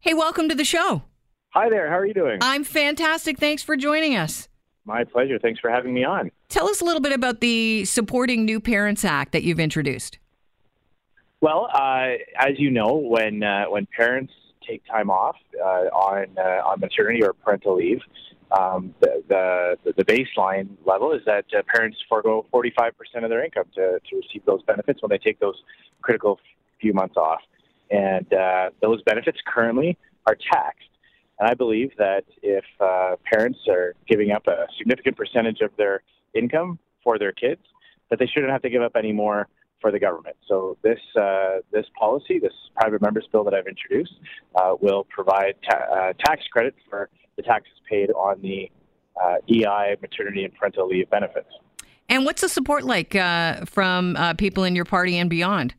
Hey, welcome to the show. Hi there. How are you doing? I'm fantastic. Thanks for joining us. My pleasure. Thanks for having me on. Tell us a little bit about the Supporting New Parents Act that you've introduced. Well, uh, as you know, when uh, when parents take time off uh, on uh, on maternity or parental leave, um, the, the the baseline level is that uh, parents forego 45% of their income to, to receive those benefits when they take those critical few months off, and uh, those benefits currently are taxed. And I believe that if uh, parents are giving up a significant percentage of their income for their kids, that they shouldn't have to give up any more for the government. So this uh, this policy, this private members bill that I've introduced, uh, will provide ta- uh, tax credit for the taxes paid on the uh, EI, maternity and parental leave benefits. And what's the support like uh, from uh, people in your party and beyond?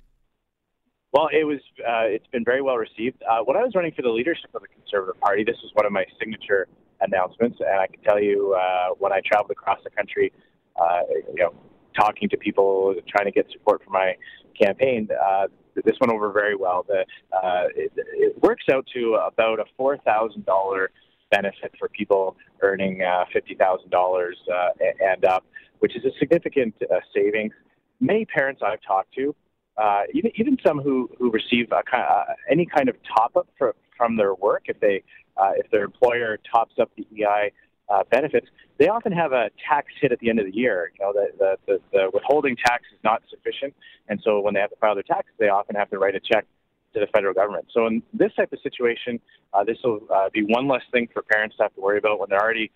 Well, it was. Uh, it's been very well received. Uh, when I was running for the leadership of the Conservative Party, this was one of my signature announcements, and I can tell you uh, when I traveled across the country, uh, you know talking to people, trying to get support for my campaign, uh, this went over very well. The, uh, it, it works out to about a four thousand dollar benefit for people earning uh, fifty thousand dollars uh, and up, which is a significant uh, savings. Many parents I've talked to, uh, even even some who who receive a, uh, any kind of top up for, from their work, if they uh, if their employer tops up the EI uh, benefits, they often have a tax hit at the end of the year. You know, the, the, the, the withholding tax is not sufficient, and so when they have to file their taxes, they often have to write a check to the federal government. So in this type of situation, uh, this will uh, be one less thing for parents to have to worry about when they're already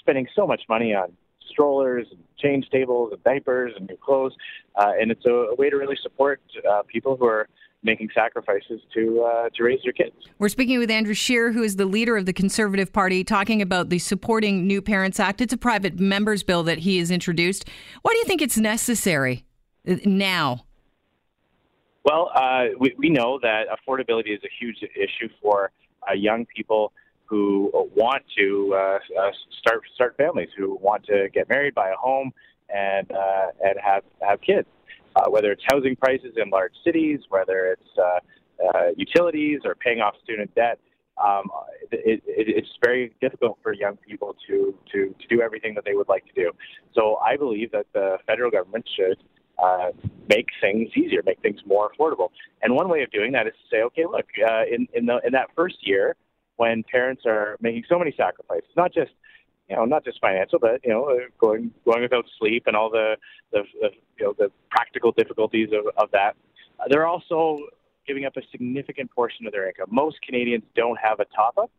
spending so much money on strollers and change tables and diapers and new clothes, uh, and it's a, a way to really support uh, people who are making sacrifices to uh, to raise their kids. We're speaking with Andrew Scheer, who is the leader of the Conservative Party, talking about the Supporting New Parents Act. It's a private members bill that he has introduced. Why do you think it's necessary uh, now? Well, uh, we, we know that affordability is a huge issue for uh, young people who want to uh, uh, start start families, who want to get married, buy a home, and uh, and have have kids uh, whether it's housing prices in large cities, whether it's uh, uh, utilities or paying off student debt. Um, it, it, it's very difficult for young people to, to, to do everything that they would like to do. So I believe that the federal government should uh, make things easier, make things more affordable. And one way of doing that is to say, okay, look, uh, in in, the, in that first year, when parents are making so many sacrifices, not just you know, not just financial, but you know, going going without sleep and all the the, the you know the practical difficulties of, of that. Uh, they're also giving up a significant portion of their income. Most Canadians don't have a top up,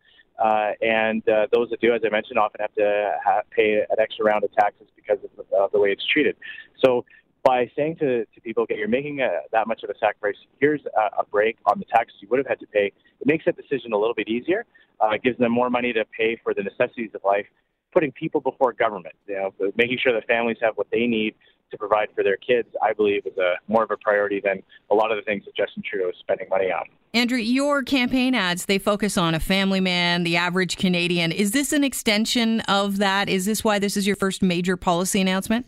uh, and uh, those that do, as I mentioned, often have to have, pay an extra round of taxes because of uh, the way it's treated. So. By saying to, to people, okay, you're making a, that much of a sacrifice, here's a, a break on the taxes you would have had to pay, it makes that decision a little bit easier. Uh, it gives them more money to pay for the necessities of life putting people before government. You know, making sure that families have what they need to provide for their kids, I believe, is a more of a priority than a lot of the things that Justin Trudeau is spending money on. Andrew, your campaign ads they focus on a family man, the average Canadian. Is this an extension of that? Is this why this is your first major policy announcement?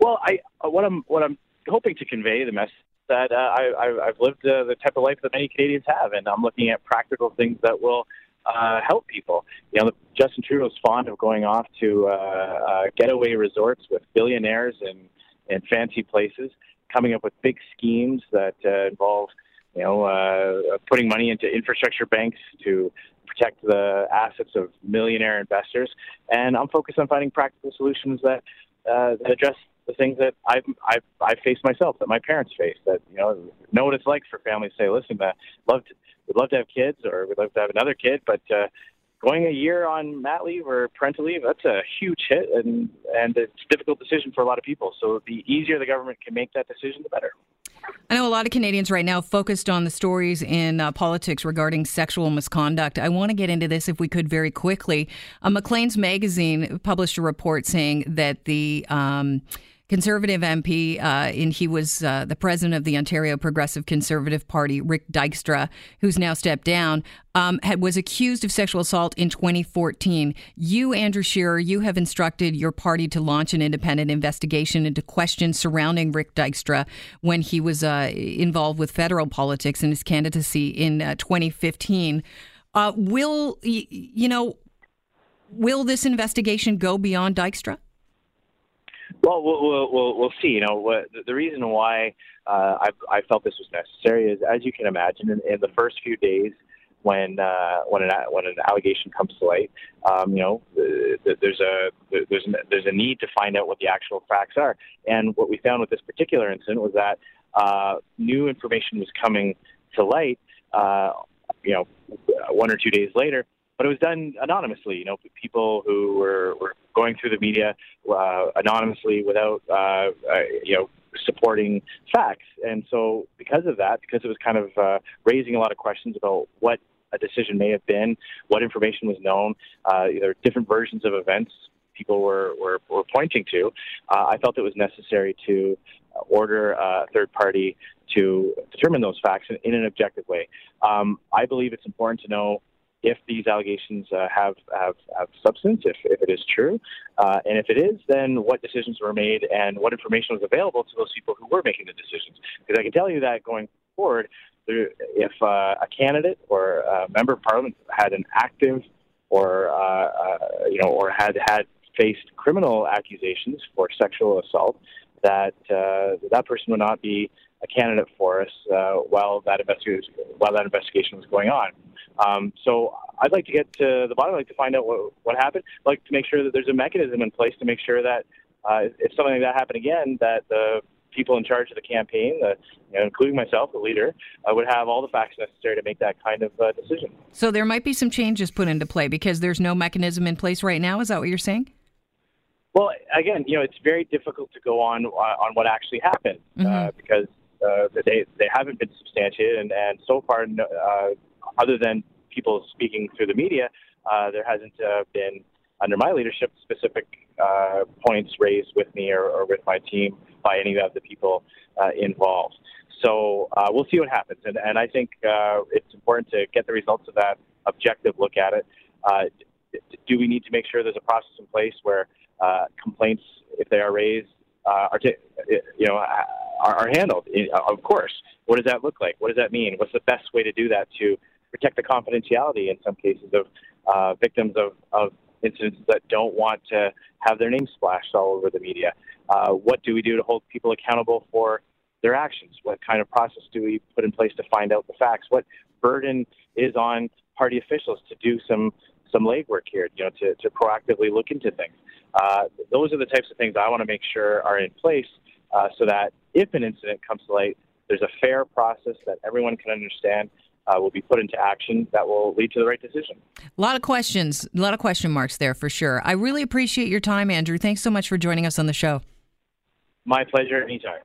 Well, I uh, what I'm what I'm hoping to convey the message that uh, I, I've lived uh, the type of life that many Canadians have, and I'm looking at practical things that will uh, help people. You know, Justin Trudeau is fond of going off to uh, uh, getaway resorts with billionaires and and fancy places, coming up with big schemes that uh, involve, you know, uh, putting money into infrastructure banks to protect the assets of millionaire investors. And I'm focused on finding practical solutions that uh, that address the things that I've, I've I've faced myself, that my parents faced. That you know know what it's like for families to say, listen, uh, love to, we'd love to have kids or we'd love to have another kid, but uh, going a year on mat leave or parental leave, that's a huge hit, and and it's a difficult decision for a lot of people. So the easier the government can make that decision, the better. I know a lot of Canadians right now focused on the stories in uh, politics regarding sexual misconduct. I want to get into this if we could very quickly. Uh, Maclean's magazine published a report saying that the um, Conservative MP, uh, and he was uh, the president of the Ontario Progressive Conservative Party, Rick Dykstra, who's now stepped down, um, had, was accused of sexual assault in 2014. You, Andrew Scheer, you have instructed your party to launch an independent investigation into questions surrounding Rick Dykstra when he was uh, involved with federal politics in his candidacy in uh, 2015. Uh, will you know? Will this investigation go beyond Dykstra? Well, we'll, we'll, we'll see. You know, what, the reason why uh, I, I felt this was necessary is, as you can imagine, in, in the first few days when uh, when an when an allegation comes to light, um, you know, there's a there's there's a need to find out what the actual facts are. And what we found with this particular incident was that uh, new information was coming to light. Uh, you know, one or two days later, but it was done anonymously. You know, people who were, were going through the media uh, anonymously without, uh, uh, you know, supporting facts. And so, because of that, because it was kind of uh, raising a lot of questions about what a decision may have been, what information was known, uh, there are different versions of events people were, were, were pointing to, uh, I felt it was necessary to order a third party to determine those facts in, in an objective way. Um, I believe it's important to know if these allegations uh, have, have, have substance, if, if it is true. Uh, and if it is, then what decisions were made and what information was available to those people who were making the decisions. Because I can tell you that going forward, there, if uh, a candidate or a member of parliament had an active or, uh, uh, you know, or had had faced criminal accusations for sexual assault, that uh, that person would not be a candidate for us uh, while that investigation while that investigation was going on. Um, so I'd like to get to the bottom. I'd like to find out what, what happened. I'd like to make sure that there's a mechanism in place to make sure that uh, if something like that happened again, that the people in charge of the campaign, the, you know, including myself, the leader, uh, would have all the facts necessary to make that kind of uh, decision. So there might be some changes put into play because there's no mechanism in place right now. Is that what you're saying? Well, again, you know, it's very difficult to go on uh, on what actually happened uh, mm-hmm. uh, because uh, they they haven't been substantiated, and, and so far, uh, other than people speaking through the media, uh, there hasn't uh, been under my leadership specific uh, points raised with me or, or with my team by any of the people uh, involved. So uh, we'll see what happens, and, and I think uh, it's important to get the results of that objective look at it. Uh, do we need to make sure there's a process in place where uh, complaints, if they are raised, uh, are to, you know are, are handled? Of course. What does that look like? What does that mean? What's the best way to do that to protect the confidentiality in some cases of uh, victims of, of incidents that don't want to have their name splashed all over the media? Uh, what do we do to hold people accountable for their actions? What kind of process do we put in place to find out the facts? What burden is on party officials to do some some legwork here, you know, to, to proactively look into things. Uh, those are the types of things I want to make sure are in place uh, so that if an incident comes to light, there's a fair process that everyone can understand. Uh, will be put into action that will lead to the right decision. A lot of questions, a lot of question marks there for sure. I really appreciate your time, Andrew. Thanks so much for joining us on the show. My pleasure, anytime.